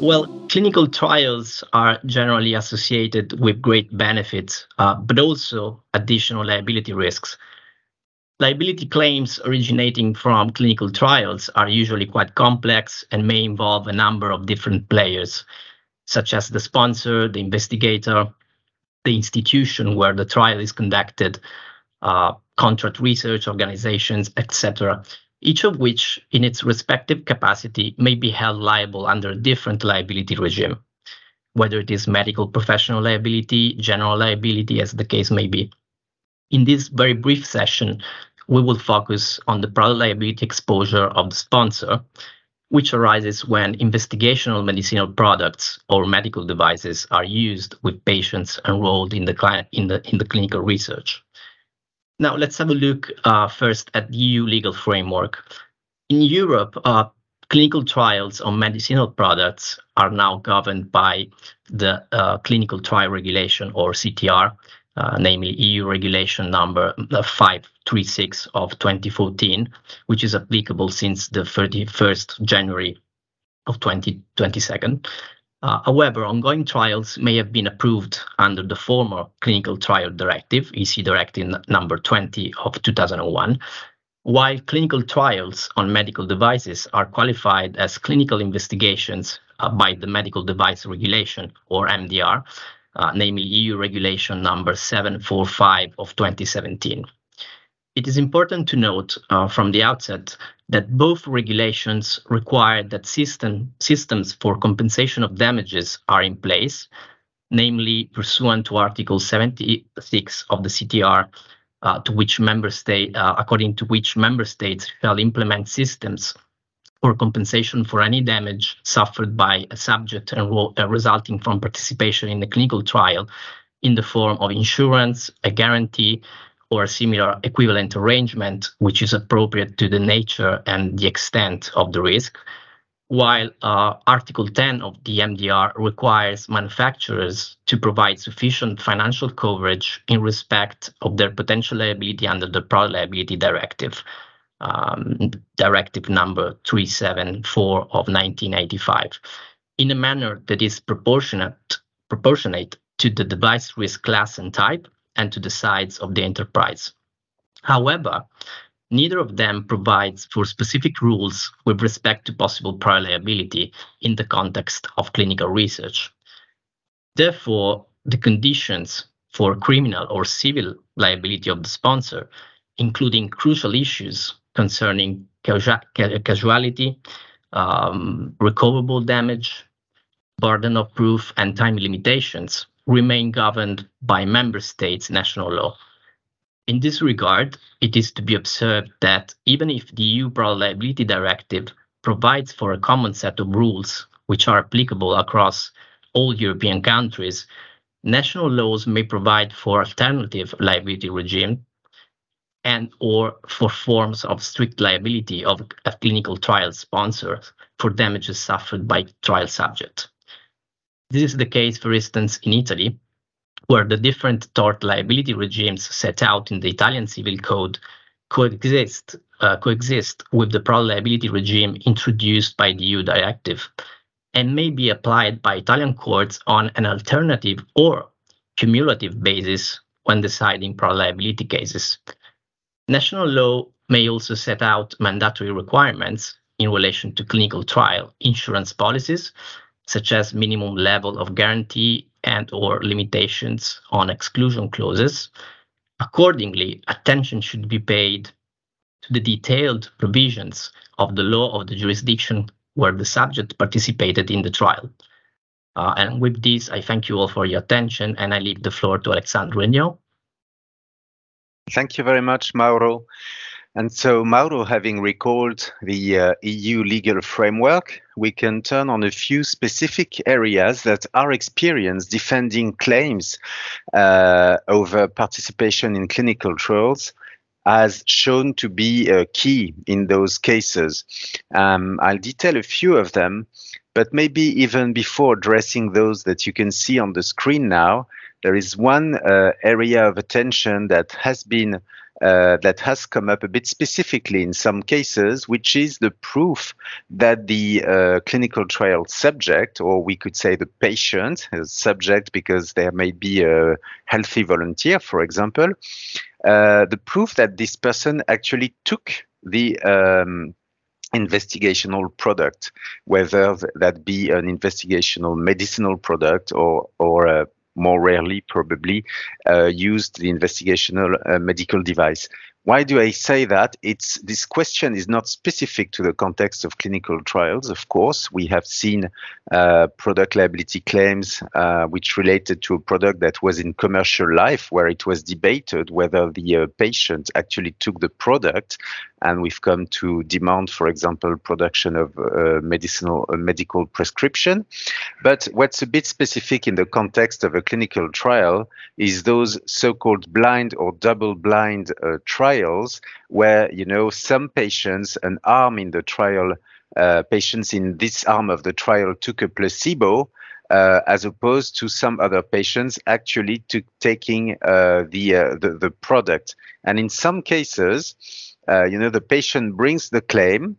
Well, clinical trials are generally associated with great benefits, uh, but also additional liability risks. Liability claims originating from clinical trials are usually quite complex and may involve a number of different players, such as the sponsor, the investigator, the institution where the trial is conducted, uh, contract research organizations, etc each of which, in its respective capacity, may be held liable under a different liability regime, whether it is medical professional liability, general liability, as the case may be. In this very brief session, we will focus on the product liability exposure of the sponsor, which arises when investigational medicinal products or medical devices are used with patients enrolled in the, in the, in the clinical research. Now, let's have a look uh, first at the EU legal framework. In Europe, uh, clinical trials on medicinal products are now governed by the uh, Clinical Trial Regulation, or CTR, uh, namely EU regulation number uh, 536 of 2014, which is applicable since the 31st January of 2022. Uh, however, ongoing trials may have been approved under the former Clinical Trial Directive, EC Directive number 20 of 2001, while clinical trials on medical devices are qualified as clinical investigations uh, by the Medical Device Regulation, or MDR, uh, namely EU Regulation number 745 of 2017. It is important to note uh, from the outset that both regulations require that system, systems for compensation of damages are in place, namely pursuant to Article 76 of the CTR, uh, to which member state, uh, according to which member states shall implement systems for compensation for any damage suffered by a subject enroll, uh, resulting from participation in a clinical trial in the form of insurance, a guarantee, or a similar equivalent arrangement, which is appropriate to the nature and the extent of the risk, while uh, Article 10 of the MDR requires manufacturers to provide sufficient financial coverage in respect of their potential liability under the Product Liability Directive, um, Directive number 374 of 1985, in a manner that is proportionate, proportionate to the device risk class and type and to the sides of the enterprise. However, neither of them provides for specific rules with respect to possible prior liability in the context of clinical research. Therefore, the conditions for criminal or civil liability of the sponsor, including crucial issues concerning casualty, um, recoverable damage, burden of proof, and time limitations, remain governed by member states' national law. In this regard, it is to be observed that even if the EU Product Liability Directive provides for a common set of rules which are applicable across all European countries, national laws may provide for alternative liability regime and or for forms of strict liability of a clinical trial sponsor for damages suffered by trial subject. This is the case, for instance, in Italy, where the different tort liability regimes set out in the Italian Civil Code coexist, uh, coexist with the product liability regime introduced by the EU directive and may be applied by Italian courts on an alternative or cumulative basis when deciding product liability cases. National law may also set out mandatory requirements in relation to clinical trial insurance policies such as minimum level of guarantee and or limitations on exclusion clauses. Accordingly, attention should be paid to the detailed provisions of the law of the jurisdiction where the subject participated in the trial. Uh, and with this, I thank you all for your attention and I leave the floor to Alexandre Regniault. Thank you very much, Mauro. And so, Mauro, having recalled the uh, EU legal framework, we can turn on a few specific areas that are experienced defending claims uh, over participation in clinical trials as shown to be uh, key in those cases. Um, I'll detail a few of them, but maybe even before addressing those that you can see on the screen now, there is one uh, area of attention that has been uh, that has come up a bit specifically in some cases, which is the proof that the uh, clinical trial subject, or we could say the patient, subject because there may be a healthy volunteer, for example, uh, the proof that this person actually took the um, investigational product, whether that be an investigational medicinal product or or a more rarely probably uh, used the investigational uh, medical device. Why do I say that? It's this question is not specific to the context of clinical trials. Of course, we have seen uh, product liability claims uh, which related to a product that was in commercial life, where it was debated whether the uh, patient actually took the product, and we've come to demand, for example, production of uh, medicinal medical prescription. But what's a bit specific in the context of a clinical trial is those so-called blind or double-blind uh, trials where you know some patients an arm in the trial uh, patients in this arm of the trial took a placebo uh, as opposed to some other patients actually to taking uh, the, uh, the, the product. And in some cases uh, you know the patient brings the claim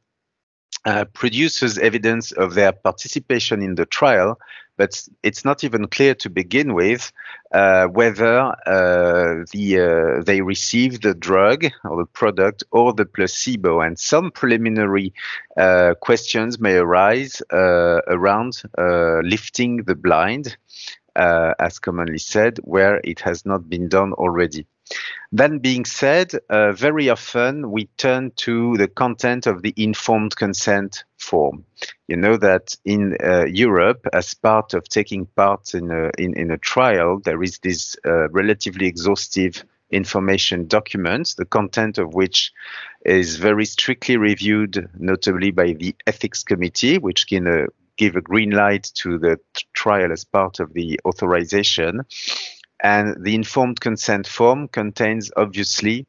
uh, produces evidence of their participation in the trial, but it's not even clear to begin with uh, whether uh, the uh, they received the drug or the product or the placebo. And some preliminary uh, questions may arise around lifting the blind, as commonly said, where it has not been done already. That being said, uh, very often we turn to the content of the informed consent form. You know that in uh, Europe, as part of taking part in a, in, in a trial, there is this uh, relatively exhaustive information document, the content of which is very strictly reviewed, notably by the ethics committee, which can uh, give a green light to the trial as part of the authorization. And the informed consent form contains obviously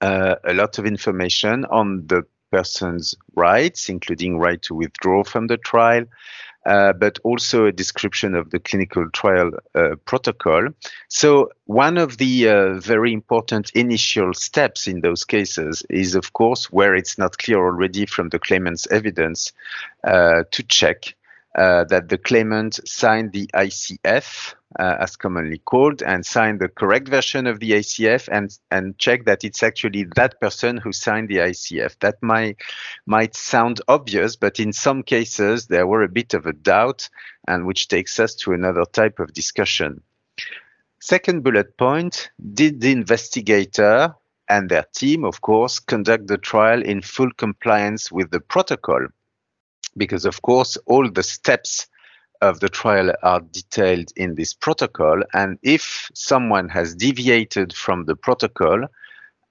uh, a lot of information on the person's rights, including right to withdraw from the trial, uh, but also a description of the clinical trial uh, protocol. So, one of the uh, very important initial steps in those cases is, of course, where it's not clear already from the claimant's evidence, uh, to check uh, that the claimant signed the ICF, uh, as commonly called, and signed the correct version of the ICF, and and check that it's actually that person who signed the ICF. That might might sound obvious, but in some cases there were a bit of a doubt, and which takes us to another type of discussion. Second bullet point: Did the investigator and their team, of course, conduct the trial in full compliance with the protocol? because of course all the steps of the trial are detailed in this protocol and if someone has deviated from the protocol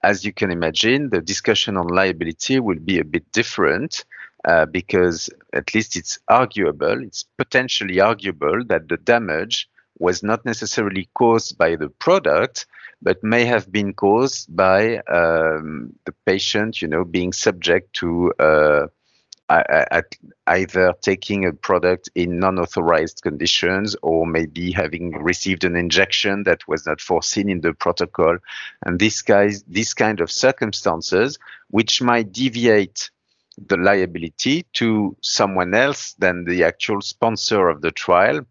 as you can imagine the discussion on liability will be a bit different uh, because at least it's arguable it's potentially arguable that the damage was not necessarily caused by the product but may have been caused by um, the patient you know being subject to uh, either taking a product in non-authorized conditions or maybe having received an injection that was not foreseen in the protocol. And this guys this kind of circumstances which might deviate the liability to someone else than the actual sponsor of the trial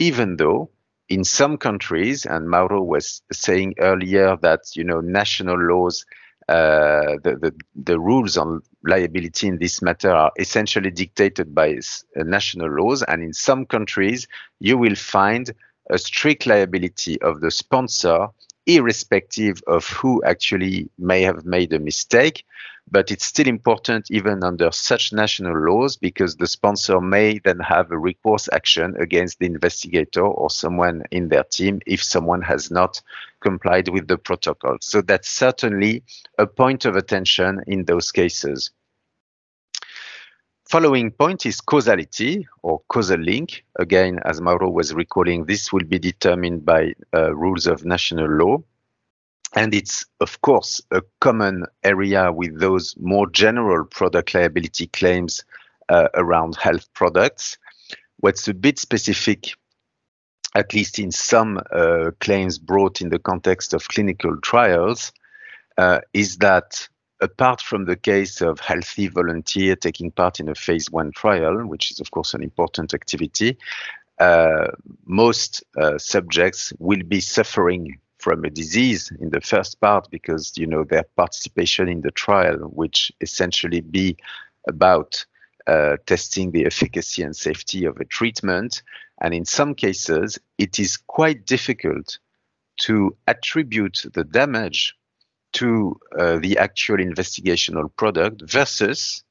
even though in some countries and Mauro was saying earlier that you know national laws uh, the, the, the rules on liability in this matter are essentially dictated by uh, national laws. And in some countries, you will find a strict liability of the sponsor, irrespective of who actually may have made a mistake but it's still important even under such national laws because the sponsor may then have a recourse action against the investigator or someone in their team if someone has not complied with the protocol. So that's certainly a point of attention in those cases. Following point is causality or causal link. Again, as Mauro was recalling, this will be determined by uh, rules of national law. And it's, of course, a common area with those more general product liability claims uh, around health products. What's a bit specific, at least in some uh, claims brought in the context of clinical trials, uh, is that apart from the case of healthy volunteer taking part in a phase one trial, which is of course an important activity, uh, most uh, subjects will be suffering from a disease in the first part because you know their participation in the trial, which essentially be about uh, testing the efficacy and safety of a treatment, and in some cases it is quite difficult to attribute the damage to uh, the actual investigational product versus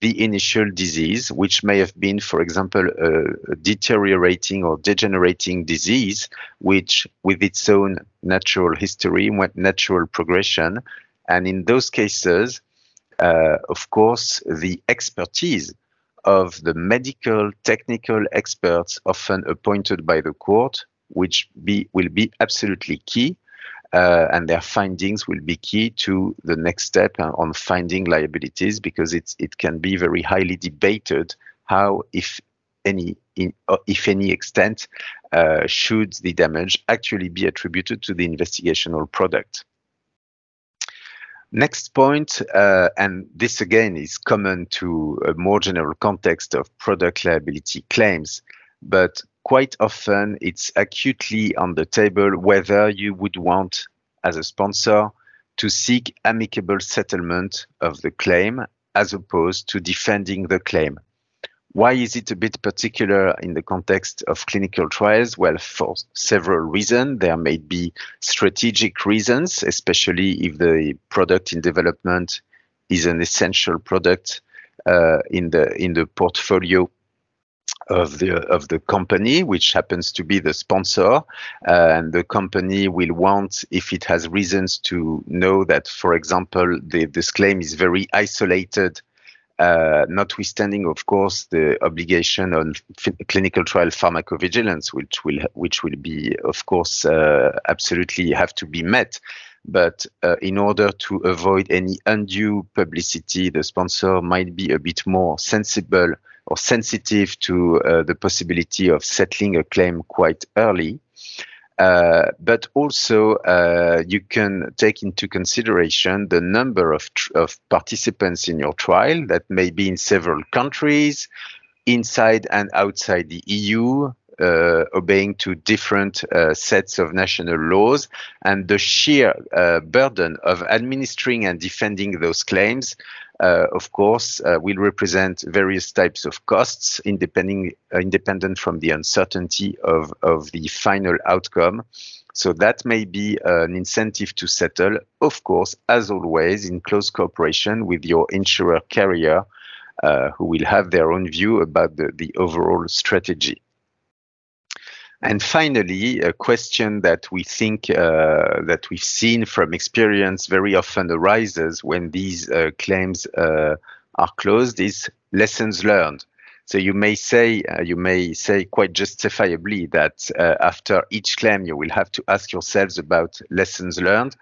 the initial disease, which may have been, for example, a deteriorating or degenerating disease, which with its own natural history, natural progression. And in those cases, uh, of course, the expertise of the medical technical experts often appointed by the court, which be, will be absolutely key uh, and their findings will be key to the next step on finding liabilities because it's it can be very highly debated how if any in, uh, if any extent uh, should the damage actually be attributed to the investigational product. Next point, uh, and this again is common to a more general context of product liability claims, but quite often it's acutely on the table whether you would want, as a sponsor, to seek amicable settlement of the claim as opposed to defending the claim. Why is it a bit particular in the context of clinical trials? Well, for several reasons. There may be strategic reasons, especially if the product in development is an essential product uh, in the in the portfolio of the of the company, which happens to be the sponsor, uh, and the company will want, if it has reasons to know that, for example, the, this claim is very isolated, uh, notwithstanding, of course, the obligation on clinical trial pharmacovigilance, which will which will be, of course, uh, absolutely have to be met. But uh, in order to avoid any undue publicity, the sponsor might be a bit more sensible or sensitive to uh, the possibility of settling a claim quite early. Uh, but also, uh, you can take into consideration the number of, of participants in your trial that may be in several countries, inside and outside the EU, uh, obeying to different uh, sets of national laws, and the sheer uh, burden of administering and defending those claims of course, uh, will represent various types of costs, independent, uh, independent from the uncertainty of, of the final outcome. So that may be an incentive to settle, of course, as always, in close cooperation with your insurer carrier, uh, who will have their own view about the, the overall strategy. And finally, a question that we think uh, that we've seen from experience very often arises when these uh, claims uh, are closed is lessons learned. So you may say, uh, you may say quite justifiably that uh, after each claim, you will have to ask yourselves about lessons learned.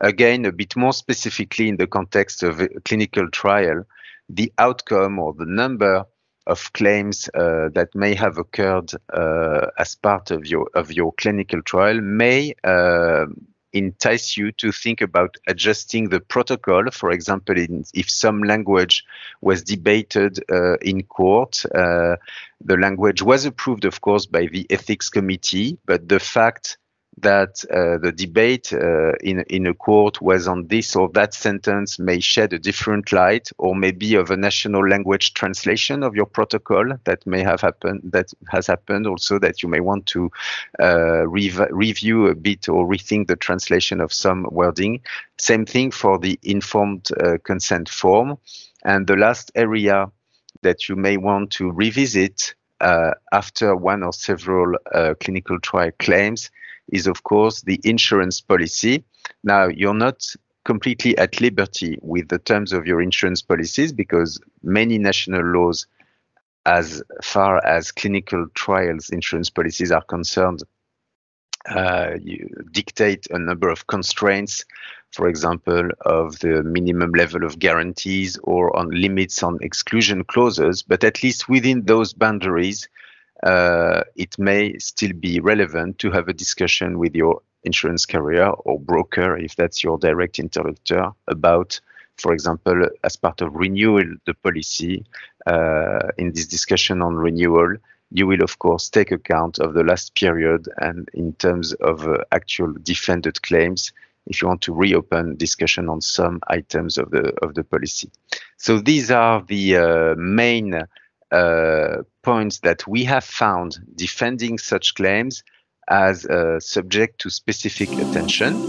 Again, a bit more specifically in the context of a clinical trial, the outcome or the number of claims uh, that may have occurred uh, as part of your of your clinical trial may uh, entice you to think about adjusting the protocol. For example, in, if some language was debated uh, in court, uh, the language was approved, of course, by the ethics committee, but the fact that uh, the debate uh, in in a court was on this or that sentence may shed a different light, or maybe of a national language translation of your protocol that may have happened that has happened also that you may want to uh, rev review a bit or rethink the translation of some wording. Same thing for the informed uh, consent form, and the last area that you may want to revisit uh, after one or several uh, clinical trial claims is, of course, the insurance policy. Now, you're not completely at liberty with the terms of your insurance policies because many national laws, as far as clinical trials insurance policies are concerned, uh, dictate a number of constraints, for example, of the minimum level of guarantees or on limits on exclusion clauses. But at least within those boundaries, uh, it may still be relevant to have a discussion with your insurance carrier or broker, if that's your direct interlocutor, about, for example, as part of renewal the policy, uh, in this discussion on renewal, you will of course take account of the last period and in terms of uh, actual defended claims if you want to reopen discussion on some items of the of the policy. So these are the uh, main points that we have found defending such claims as uh, subject to specific attention.